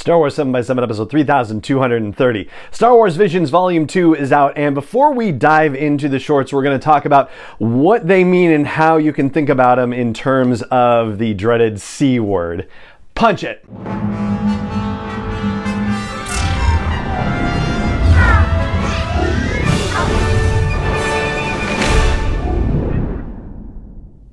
Star Wars 7x7 episode 3230. Star Wars Visions Volume 2 is out, and before we dive into the shorts, we're going to talk about what they mean and how you can think about them in terms of the dreaded C word. Punch it!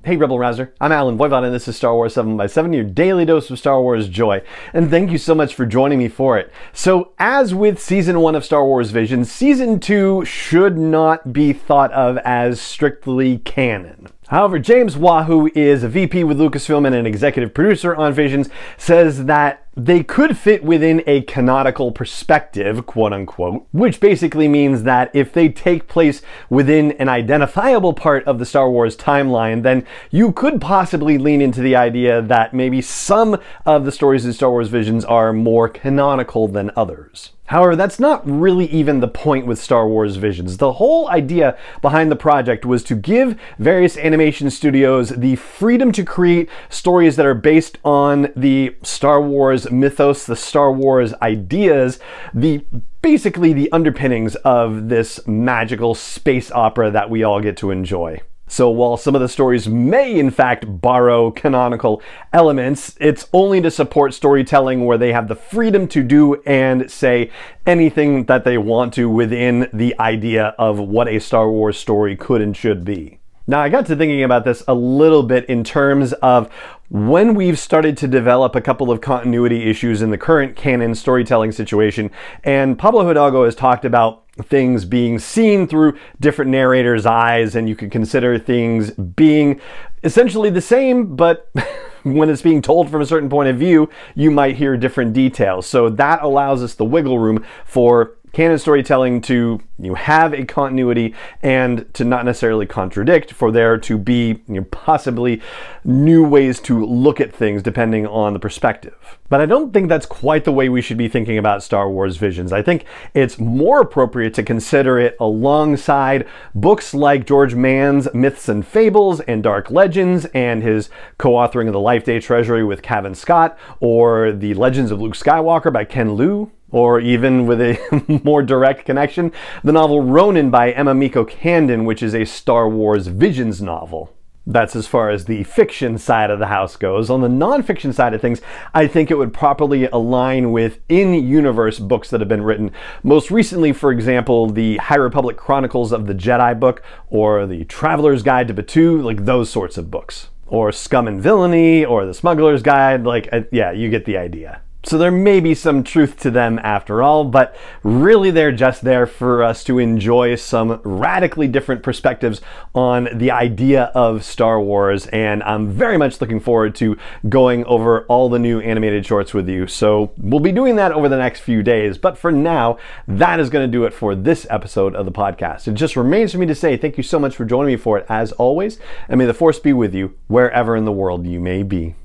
Hey Rebel Rouser, I'm Allen Voivod and this is Star Wars 7 by 7 your daily dose of Star Wars joy. And thank you so much for joining me for it. So, as with Season 1 of Star Wars Vision, Season 2 should not be thought of as strictly canon. However, James Waugh, who is a VP with Lucasfilm and an executive producer on Visions, says that they could fit within a canonical perspective, quote unquote, which basically means that if they take place within an identifiable part of the Star Wars timeline, then you could possibly lean into the idea that maybe some of the stories in Star Wars Visions are more canonical than others. However, that's not really even the point with Star Wars Visions. The whole idea behind the project was to give various animation studios the freedom to create stories that are based on the Star Wars mythos, the Star Wars ideas, the basically the underpinnings of this magical space opera that we all get to enjoy. So while some of the stories may in fact borrow canonical elements, it's only to support storytelling where they have the freedom to do and say anything that they want to within the idea of what a Star Wars story could and should be. Now, I got to thinking about this a little bit in terms of when we've started to develop a couple of continuity issues in the current canon storytelling situation, and Pablo Hidalgo has talked about things being seen through different narrators' eyes, and you could consider things being essentially the same, but when it's being told from a certain point of view, you might hear different details. So that allows us the wiggle room for canon storytelling to you have a continuity and to not necessarily contradict for there to be you know, possibly new ways to look at things depending on the perspective. But I don't think that's quite the way we should be thinking about Star Wars visions. I think it's more appropriate to consider it alongside books like George Mann's Myths and Fables and Dark Legends and his co-authoring of the Life Day Treasury with Cavan Scott or The Legends of Luke Skywalker by Ken Liu or even with a more direct connection, the novel Ronin by Emma Mieko Candon, which is a Star Wars Visions novel. That's as far as the fiction side of the house goes. On the nonfiction side of things, I think it would properly align with in universe books that have been written. Most recently, for example, the High Republic Chronicles of the Jedi book, or the Traveler's Guide to Batuu, like those sorts of books. Or Scum and Villainy, or The Smuggler's Guide, like, uh, yeah, you get the idea. So there may be some truth to them after all, but really they're just there for us to enjoy some radically different perspectives on the idea of Star Wars. And I'm very much looking forward to going over all the new animated shorts with you. So we'll be doing that over the next few days. But for now, that is going to do it for this episode of the podcast. It just remains for me to say thank you so much for joining me for it as always. And may the force be with you wherever in the world you may be.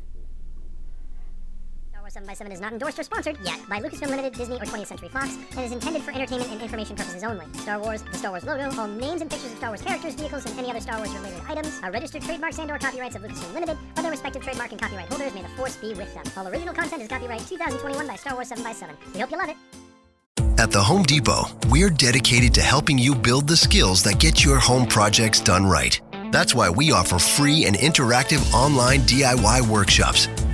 7 by 7 is not endorsed or sponsored yet by Lucasfilm Limited, Disney, or 20th Century Fox, and is intended for entertainment and information purposes only. Star Wars, the Star Wars logo, all names and pictures of Star Wars characters, vehicles, and any other Star Wars related items are registered trademarks and or copyrights of Lucasfilm Limited, or their respective trademark and copyright holders. May the force be with them. All original content is copyright 2021 by Star Wars 7 by 7 We hope you love it. At the Home Depot, we're dedicated to helping you build the skills that get your home projects done right. That's why we offer free and interactive online DIY workshops.